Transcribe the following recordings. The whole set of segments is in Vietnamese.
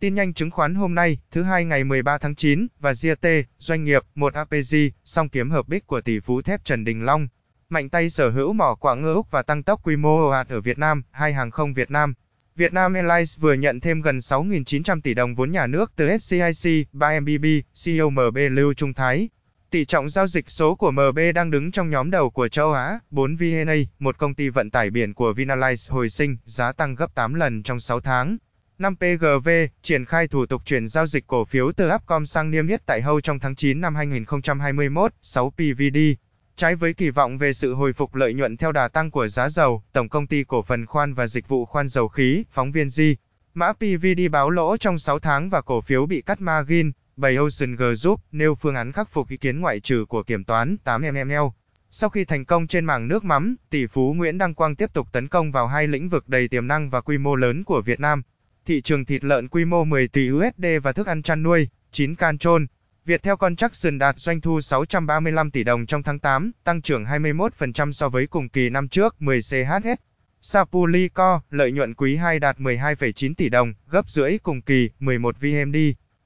Tin nhanh chứng khoán hôm nay, thứ hai ngày 13 tháng 9, và GT, doanh nghiệp, một APG, song kiếm hợp bích của tỷ phú thép Trần Đình Long. Mạnh tay sở hữu mỏ quạng ngơ Úc và tăng tốc quy mô ồ ạt ở Việt Nam, hai hàng không Việt Nam. Vietnam Airlines vừa nhận thêm gần 6.900 tỷ đồng vốn nhà nước từ SCIC, 3MBB, CEO MB Lưu Trung Thái. Tỷ trọng giao dịch số của MB đang đứng trong nhóm đầu của châu Á, 4 VNA, một công ty vận tải biển của Vinalize hồi sinh, giá tăng gấp 8 lần trong 6 tháng. 5 PGV, triển khai thủ tục chuyển giao dịch cổ phiếu từ Upcom sang niêm yết tại Hâu trong tháng 9 năm 2021, 6 PVD. Trái với kỳ vọng về sự hồi phục lợi nhuận theo đà tăng của giá dầu, Tổng công ty cổ phần khoan và dịch vụ khoan dầu khí, phóng viên Di. Mã PVD báo lỗ trong 6 tháng và cổ phiếu bị cắt margin, bày Ocean G giúp nêu phương án khắc phục ý kiến ngoại trừ của kiểm toán 8mml. Sau khi thành công trên mảng nước mắm, tỷ phú Nguyễn Đăng Quang tiếp tục tấn công vào hai lĩnh vực đầy tiềm năng và quy mô lớn của Việt Nam. Thị trường thịt lợn quy mô 10 tỷ USD và thức ăn chăn nuôi, 9 can trôn. Viettel Construction đạt doanh thu 635 tỷ đồng trong tháng 8, tăng trưởng 21% so với cùng kỳ năm trước, 10 CHS. Sapulico, lợi nhuận quý 2 đạt 12,9 tỷ đồng, gấp rưỡi cùng kỳ, 11 VMD.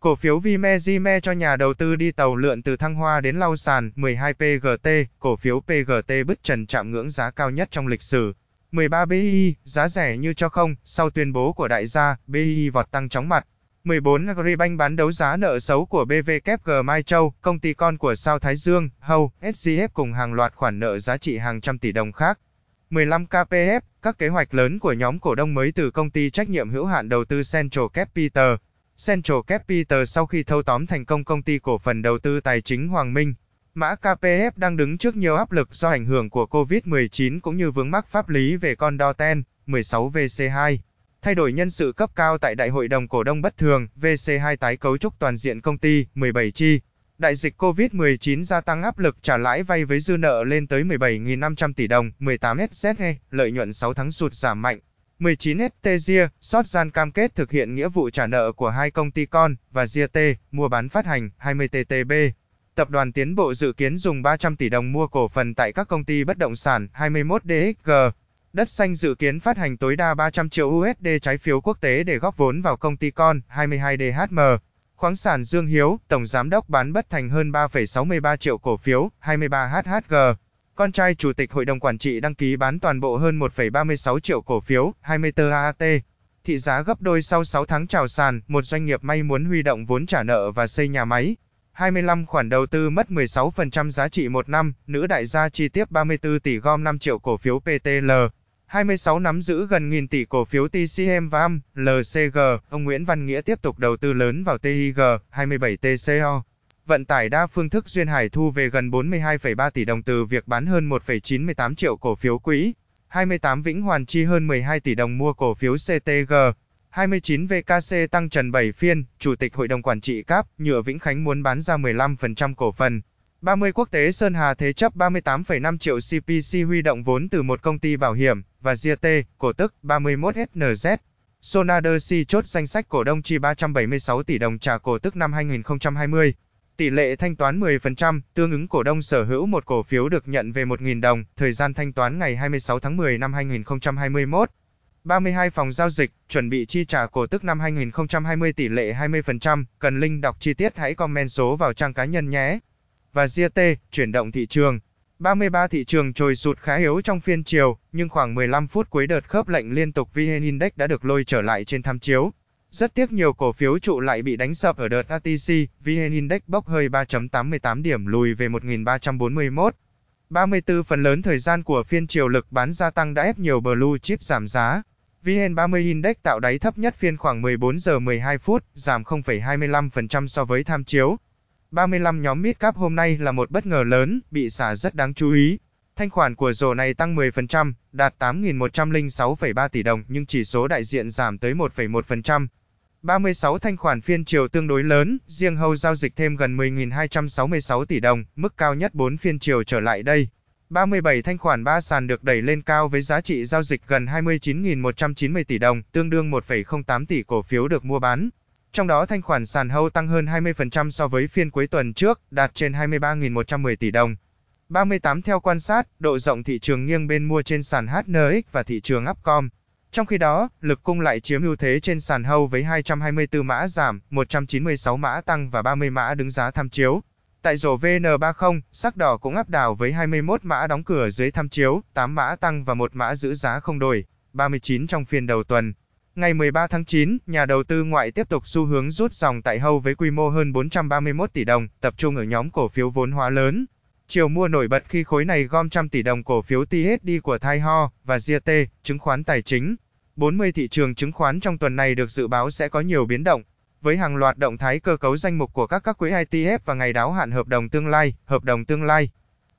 Cổ phiếu Vimezime cho nhà đầu tư đi tàu lượn từ Thăng Hoa đến Lau Sàn, 12 PGT, cổ phiếu PGT bứt trần chạm ngưỡng giá cao nhất trong lịch sử. 13 BI, giá rẻ như cho không, sau tuyên bố của đại gia, BI vọt tăng chóng mặt. 14 Agribank bán đấu giá nợ xấu của BVKG Mai Châu, công ty con của Sao Thái Dương, Hâu, SGF cùng hàng loạt khoản nợ giá trị hàng trăm tỷ đồng khác. 15 KPF, các kế hoạch lớn của nhóm cổ đông mới từ công ty trách nhiệm hữu hạn đầu tư Central Capital. Central Capital sau khi thâu tóm thành công công ty cổ phần đầu tư tài chính Hoàng Minh. Mã KPF đang đứng trước nhiều áp lực do ảnh hưởng của COVID-19 cũng như vướng mắc pháp lý về con đo ten, 16 VC2. Thay đổi nhân sự cấp cao tại Đại hội đồng cổ đông bất thường, VC2 tái cấu trúc toàn diện công ty, 17 chi. Đại dịch COVID-19 gia tăng áp lực trả lãi vay với dư nợ lên tới 17.500 tỷ đồng, 18 SZE, lợi nhuận 6 tháng sụt giảm mạnh. 19 STZIA, Gian cam kết thực hiện nghĩa vụ trả nợ của hai công ty con, và GT, mua bán phát hành, 20 TTB. Tập đoàn Tiến Bộ dự kiến dùng 300 tỷ đồng mua cổ phần tại các công ty bất động sản, 21 DXG. Đất xanh dự kiến phát hành tối đa 300 triệu USD trái phiếu quốc tế để góp vốn vào công ty con, 22 DHM. Khoáng sản Dương Hiếu, Tổng Giám đốc bán bất thành hơn 3,63 triệu cổ phiếu, 23 HHG. Con trai Chủ tịch Hội đồng Quản trị đăng ký bán toàn bộ hơn 1,36 triệu cổ phiếu, 24 AAT. Thị giá gấp đôi sau 6 tháng chào sàn, một doanh nghiệp may muốn huy động vốn trả nợ và xây nhà máy. 25 khoản đầu tư mất 16% giá trị một năm, nữ đại gia chi tiếp 34 tỷ gom 5 triệu cổ phiếu PTL. 26 nắm giữ gần nghìn tỷ cổ phiếu TCM và AM, LCG, ông Nguyễn Văn Nghĩa tiếp tục đầu tư lớn vào TIG, 27 TCO. Vận tải đa phương thức Duyên Hải thu về gần 42,3 tỷ đồng từ việc bán hơn 1,98 triệu cổ phiếu quỹ. 28 Vĩnh Hoàn chi hơn 12 tỷ đồng mua cổ phiếu CTG. 29 VKC tăng trần 7 phiên, Chủ tịch Hội đồng Quản trị CAP, Nhựa Vĩnh Khánh muốn bán ra 15% cổ phần. 30 Quốc tế Sơn Hà thế chấp 38,5 triệu CPC huy động vốn từ một công ty bảo hiểm, và GT, cổ tức 31 SNZ. Sonader C chốt danh sách cổ đông chi 376 tỷ đồng trả cổ tức năm 2020. Tỷ lệ thanh toán 10%, tương ứng cổ đông sở hữu một cổ phiếu được nhận về 1.000 đồng, thời gian thanh toán ngày 26 tháng 10 năm 2021. 32 phòng giao dịch, chuẩn bị chi trả cổ tức năm 2020 tỷ lệ 20%, cần link đọc chi tiết hãy comment số vào trang cá nhân nhé. Và GT, chuyển động thị trường. 33 thị trường trồi sụt khá yếu trong phiên chiều, nhưng khoảng 15 phút cuối đợt khớp lệnh liên tục VN Index đã được lôi trở lại trên tham chiếu. Rất tiếc nhiều cổ phiếu trụ lại bị đánh sập ở đợt ATC, VN Index bốc hơi 3.88 điểm lùi về 1.341. 34 phần lớn thời gian của phiên chiều lực bán gia tăng đã ép nhiều blue chip giảm giá. VN30 Index tạo đáy thấp nhất phiên khoảng 14 giờ 12 phút, giảm 0,25% so với tham chiếu. 35 nhóm midcap hôm nay là một bất ngờ lớn, bị xả rất đáng chú ý. Thanh khoản của rổ này tăng 10%, đạt 8.106,3 tỷ đồng nhưng chỉ số đại diện giảm tới 1,1%. 36 thanh khoản phiên chiều tương đối lớn, riêng hầu giao dịch thêm gần 10.266 tỷ đồng, mức cao nhất 4 phiên chiều trở lại đây. 37 thanh khoản 3 sàn được đẩy lên cao với giá trị giao dịch gần 29.190 tỷ đồng, tương đương 1,08 tỷ cổ phiếu được mua bán. Trong đó thanh khoản sàn hâu tăng hơn 20% so với phiên cuối tuần trước, đạt trên 23.110 tỷ đồng. 38 Theo quan sát, độ rộng thị trường nghiêng bên mua trên sàn HNX và thị trường Upcom. Trong khi đó, lực cung lại chiếm ưu thế trên sàn hâu với 224 mã giảm, 196 mã tăng và 30 mã đứng giá tham chiếu. Tại rổ VN30, sắc đỏ cũng áp đảo với 21 mã đóng cửa dưới tham chiếu, 8 mã tăng và 1 mã giữ giá không đổi, 39 trong phiên đầu tuần. Ngày 13 tháng 9, nhà đầu tư ngoại tiếp tục xu hướng rút dòng tại hâu với quy mô hơn 431 tỷ đồng, tập trung ở nhóm cổ phiếu vốn hóa lớn. Chiều mua nổi bật khi khối này gom trăm tỷ đồng cổ phiếu THD của Thai Ho và GT, chứng khoán tài chính. 40 thị trường chứng khoán trong tuần này được dự báo sẽ có nhiều biến động, với hàng loạt động thái cơ cấu danh mục của các các quỹ ETF và ngày đáo hạn hợp đồng tương lai, hợp đồng tương lai.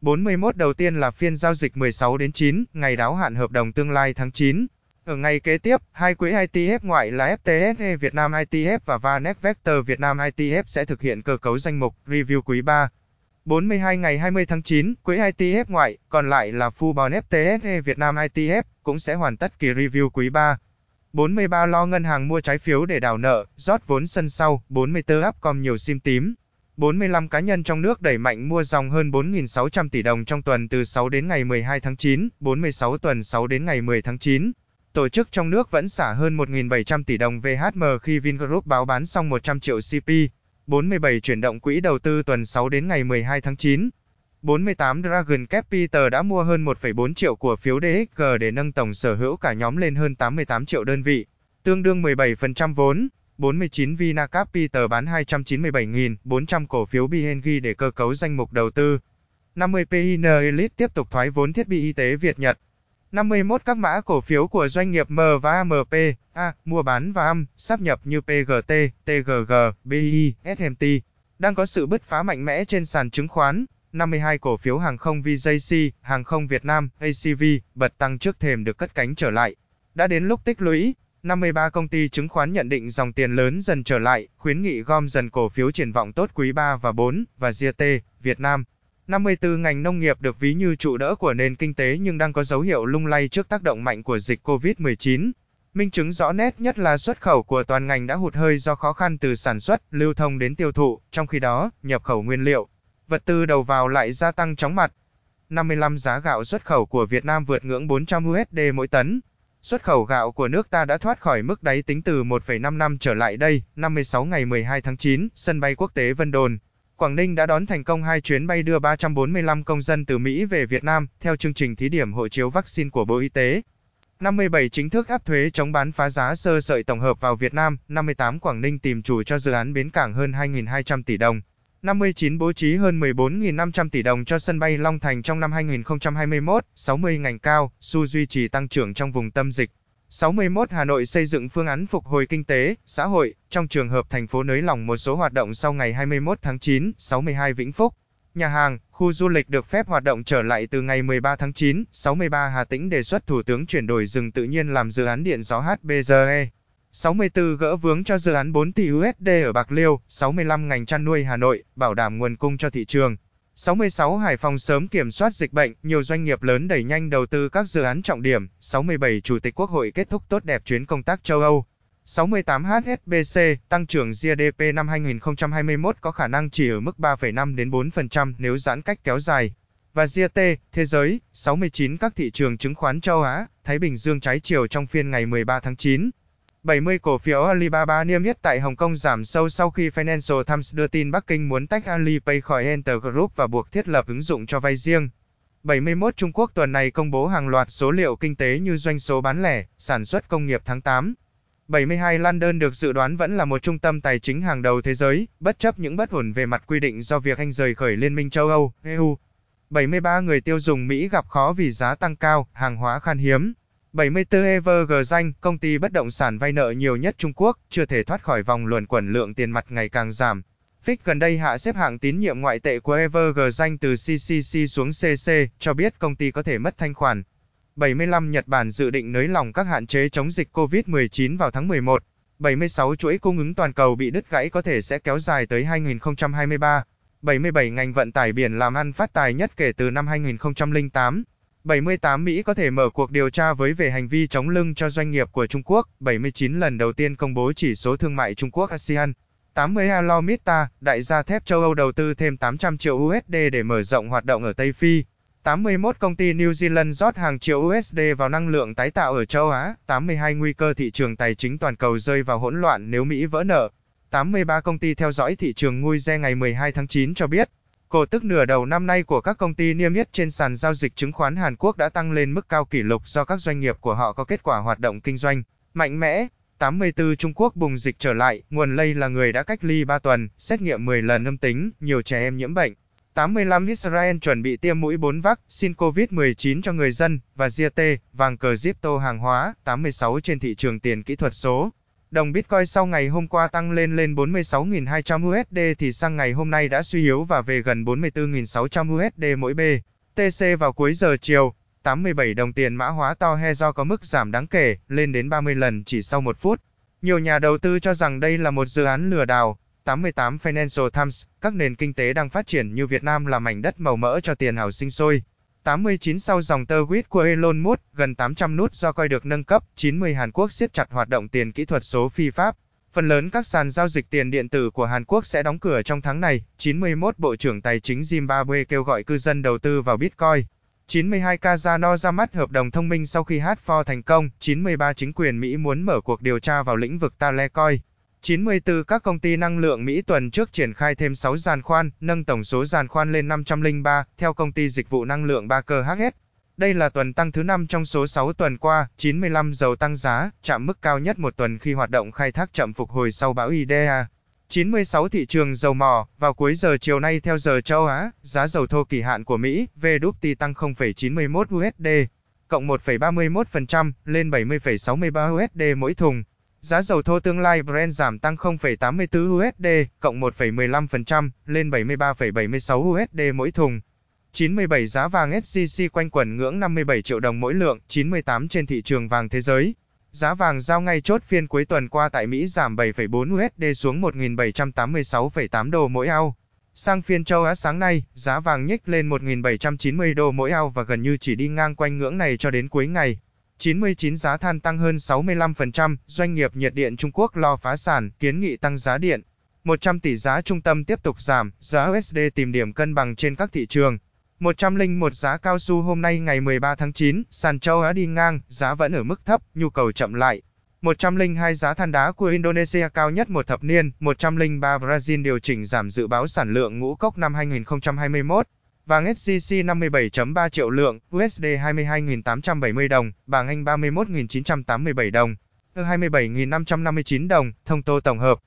41 đầu tiên là phiên giao dịch 16 đến 9, ngày đáo hạn hợp đồng tương lai tháng 9. Ở ngày kế tiếp, hai quỹ ETF ngoại là FTSE Việt Nam ETF và Vanex Vector Việt Nam ETF sẽ thực hiện cơ cấu danh mục review quý 3. 42 ngày 20 tháng 9, quỹ ETF ngoại, còn lại là Fubon FTSE Việt Nam ETF, cũng sẽ hoàn tất kỳ review quý 3. 43 lo ngân hàng mua trái phiếu để đảo nợ, rót vốn sân sau, 44 Upcom nhiều sim tím. 45 cá nhân trong nước đẩy mạnh mua dòng hơn 4.600 tỷ đồng trong tuần từ 6 đến ngày 12 tháng 9, 46 tuần 6 đến ngày 10 tháng 9. Tổ chức trong nước vẫn xả hơn 1.700 tỷ đồng VHM khi Vingroup báo bán xong 100 triệu CP. 47 chuyển động quỹ đầu tư tuần 6 đến ngày 12 tháng 9. 48 Dragon Capital đã mua hơn 1,4 triệu cổ phiếu DXG để nâng tổng sở hữu cả nhóm lên hơn 88 triệu đơn vị, tương đương 17% vốn. 49 Vina Capital bán 297.400 cổ phiếu BNG để cơ cấu danh mục đầu tư. 50 PIN Elite tiếp tục thoái vốn thiết bị y tế Việt Nhật. 51 các mã cổ phiếu của doanh nghiệp M và AMP, A, mua bán và âm, sắp nhập như PGT, TGG, BI, SMT, đang có sự bứt phá mạnh mẽ trên sàn chứng khoán. 52 cổ phiếu hàng không VJC, hàng không Việt Nam, ACV, bật tăng trước thềm được cất cánh trở lại. Đã đến lúc tích lũy, 53 công ty chứng khoán nhận định dòng tiền lớn dần trở lại, khuyến nghị gom dần cổ phiếu triển vọng tốt quý 3 và 4, và GT, Việt Nam. 54 ngành nông nghiệp được ví như trụ đỡ của nền kinh tế nhưng đang có dấu hiệu lung lay trước tác động mạnh của dịch COVID-19. Minh chứng rõ nét nhất là xuất khẩu của toàn ngành đã hụt hơi do khó khăn từ sản xuất, lưu thông đến tiêu thụ, trong khi đó, nhập khẩu nguyên liệu, vật tư đầu vào lại gia tăng chóng mặt. 55 giá gạo xuất khẩu của Việt Nam vượt ngưỡng 400 USD mỗi tấn. Xuất khẩu gạo của nước ta đã thoát khỏi mức đáy tính từ 1,5 năm trở lại đây, 56 ngày 12 tháng 9, sân bay quốc tế Vân Đồn. Quảng Ninh đã đón thành công hai chuyến bay đưa 345 công dân từ Mỹ về Việt Nam, theo chương trình thí điểm hộ chiếu vaccine của Bộ Y tế. 57 chính thức áp thuế chống bán phá giá sơ sợi tổng hợp vào Việt Nam, 58 Quảng Ninh tìm chủ cho dự án bến cảng hơn 2.200 tỷ đồng. 59 bố trí hơn 14.500 tỷ đồng cho sân bay Long Thành trong năm 2021, 60 ngành cao, su duy trì tăng trưởng trong vùng tâm dịch. 61 Hà Nội xây dựng phương án phục hồi kinh tế, xã hội, trong trường hợp thành phố nới lỏng một số hoạt động sau ngày 21 tháng 9, 62 Vĩnh Phúc. Nhà hàng, khu du lịch được phép hoạt động trở lại từ ngày 13 tháng 9, 63 Hà Tĩnh đề xuất Thủ tướng chuyển đổi rừng tự nhiên làm dự án điện gió HBGE. 64 gỡ vướng cho dự án 4 tỷ USD ở Bạc Liêu, 65 ngành chăn nuôi Hà Nội, bảo đảm nguồn cung cho thị trường. 66 Hải Phòng sớm kiểm soát dịch bệnh, nhiều doanh nghiệp lớn đẩy nhanh đầu tư các dự án trọng điểm. 67 Chủ tịch Quốc hội kết thúc tốt đẹp chuyến công tác châu Âu. 68 HSBC, tăng trưởng GDP năm 2021 có khả năng chỉ ở mức 3,5 đến 4% nếu giãn cách kéo dài. Và GT, thế giới, 69 các thị trường chứng khoán châu Á, Thái Bình Dương trái chiều trong phiên ngày 13 tháng 9. 70 cổ phiếu Alibaba niêm yết tại Hồng Kông giảm sâu sau khi Financial Times đưa tin Bắc Kinh muốn tách Alipay khỏi Enter Group và buộc thiết lập ứng dụng cho vay riêng. 71 Trung Quốc tuần này công bố hàng loạt số liệu kinh tế như doanh số bán lẻ, sản xuất công nghiệp tháng 8. 72 London được dự đoán vẫn là một trung tâm tài chính hàng đầu thế giới, bất chấp những bất ổn về mặt quy định do việc Anh rời khỏi Liên minh châu Âu, EU. 73 người tiêu dùng Mỹ gặp khó vì giá tăng cao, hàng hóa khan hiếm. 74 EVG danh, công ty bất động sản vay nợ nhiều nhất Trung Quốc, chưa thể thoát khỏi vòng luẩn quẩn lượng tiền mặt ngày càng giảm. Fitch gần đây hạ xếp hạng tín nhiệm ngoại tệ của EVG danh từ CCC xuống CC, cho biết công ty có thể mất thanh khoản. 75 Nhật Bản dự định nới lỏng các hạn chế chống dịch COVID-19 vào tháng 11. 76 chuỗi cung ứng toàn cầu bị đứt gãy có thể sẽ kéo dài tới 2023. 77 ngành vận tải biển làm ăn phát tài nhất kể từ năm 2008. 78 Mỹ có thể mở cuộc điều tra với về hành vi chống lưng cho doanh nghiệp của Trung Quốc, 79 lần đầu tiên công bố chỉ số thương mại Trung Quốc ASEAN. 80 Alomita, đại gia thép châu Âu đầu tư thêm 800 triệu USD để mở rộng hoạt động ở Tây Phi. 81 công ty New Zealand rót hàng triệu USD vào năng lượng tái tạo ở châu Á, 82 nguy cơ thị trường tài chính toàn cầu rơi vào hỗn loạn nếu Mỹ vỡ nợ. 83 công ty theo dõi thị trường nguy Ze ngày 12 tháng 9 cho biết, cổ tức nửa đầu năm nay của các công ty niêm yết trên sàn giao dịch chứng khoán Hàn Quốc đã tăng lên mức cao kỷ lục do các doanh nghiệp của họ có kết quả hoạt động kinh doanh mạnh mẽ. 84 Trung Quốc bùng dịch trở lại, nguồn lây là người đã cách ly 3 tuần, xét nghiệm 10 lần âm tính, nhiều trẻ em nhiễm bệnh. 85 Israel chuẩn bị tiêm mũi 4 vắc xin COVID-19 cho người dân, và GT, vàng cờ Zipto hàng hóa, 86 trên thị trường tiền kỹ thuật số. Đồng Bitcoin sau ngày hôm qua tăng lên lên 46.200 USD thì sang ngày hôm nay đã suy yếu và về gần 44.600 USD mỗi B. TC vào cuối giờ chiều, 87 đồng tiền mã hóa to he do có mức giảm đáng kể, lên đến 30 lần chỉ sau một phút. Nhiều nhà đầu tư cho rằng đây là một dự án lừa đảo. 88 Financial Times, các nền kinh tế đang phát triển như Việt Nam là mảnh đất màu mỡ cho tiền hào sinh sôi. 89 sau dòng tơ tweet của Elon Musk, gần 800 nút do coi được nâng cấp, 90 Hàn Quốc siết chặt hoạt động tiền kỹ thuật số phi pháp. Phần lớn các sàn giao dịch tiền điện tử của Hàn Quốc sẽ đóng cửa trong tháng này. 91 Bộ trưởng Tài chính Zimbabwe kêu gọi cư dân đầu tư vào Bitcoin. 92 Kazano ra mắt hợp đồng thông minh sau khi H4 thành công. 93 Chính quyền Mỹ muốn mở cuộc điều tra vào lĩnh vực Talecoin. 94 Các công ty năng lượng Mỹ tuần trước triển khai thêm 6 giàn khoan, nâng tổng số giàn khoan lên 503, theo công ty dịch vụ năng lượng Baker HS. Đây là tuần tăng thứ 5 trong số 6 tuần qua, 95 dầu tăng giá, chạm mức cao nhất một tuần khi hoạt động khai thác chậm phục hồi sau bão Idea. 96 thị trường dầu mỏ, vào cuối giờ chiều nay theo giờ châu Á, giá dầu thô kỳ hạn của Mỹ, WTI tăng 0,91 USD, cộng 1,31%, lên 70,63 USD mỗi thùng. Giá dầu thô tương lai Brent giảm tăng 0,84 USD, cộng 1,15%, lên 73,76 USD mỗi thùng. 97 giá vàng SJC quanh quẩn ngưỡng 57 triệu đồng mỗi lượng, 98 trên thị trường vàng thế giới. Giá vàng giao ngay chốt phiên cuối tuần qua tại Mỹ giảm 7,4 USD xuống 1.786,8 đô mỗi ao. Sang phiên châu Á sáng nay, giá vàng nhích lên 1.790 đô mỗi ao và gần như chỉ đi ngang quanh ngưỡng này cho đến cuối ngày. 99 giá than tăng hơn 65%, doanh nghiệp nhiệt điện Trung Quốc lo phá sản, kiến nghị tăng giá điện. 100 tỷ giá trung tâm tiếp tục giảm, giá USD tìm điểm cân bằng trên các thị trường. 101 giá cao su hôm nay ngày 13 tháng 9, sàn châu Á đi ngang, giá vẫn ở mức thấp, nhu cầu chậm lại. 102 giá than đá của Indonesia cao nhất một thập niên, 103 Brazil điều chỉnh giảm dự báo sản lượng ngũ cốc năm 2021. Vàng SJC 57.3 triệu lượng, USD 22.870 đồng, bảng Anh 31.987 đồng, 27.559 đồng, thông tô tổng hợp.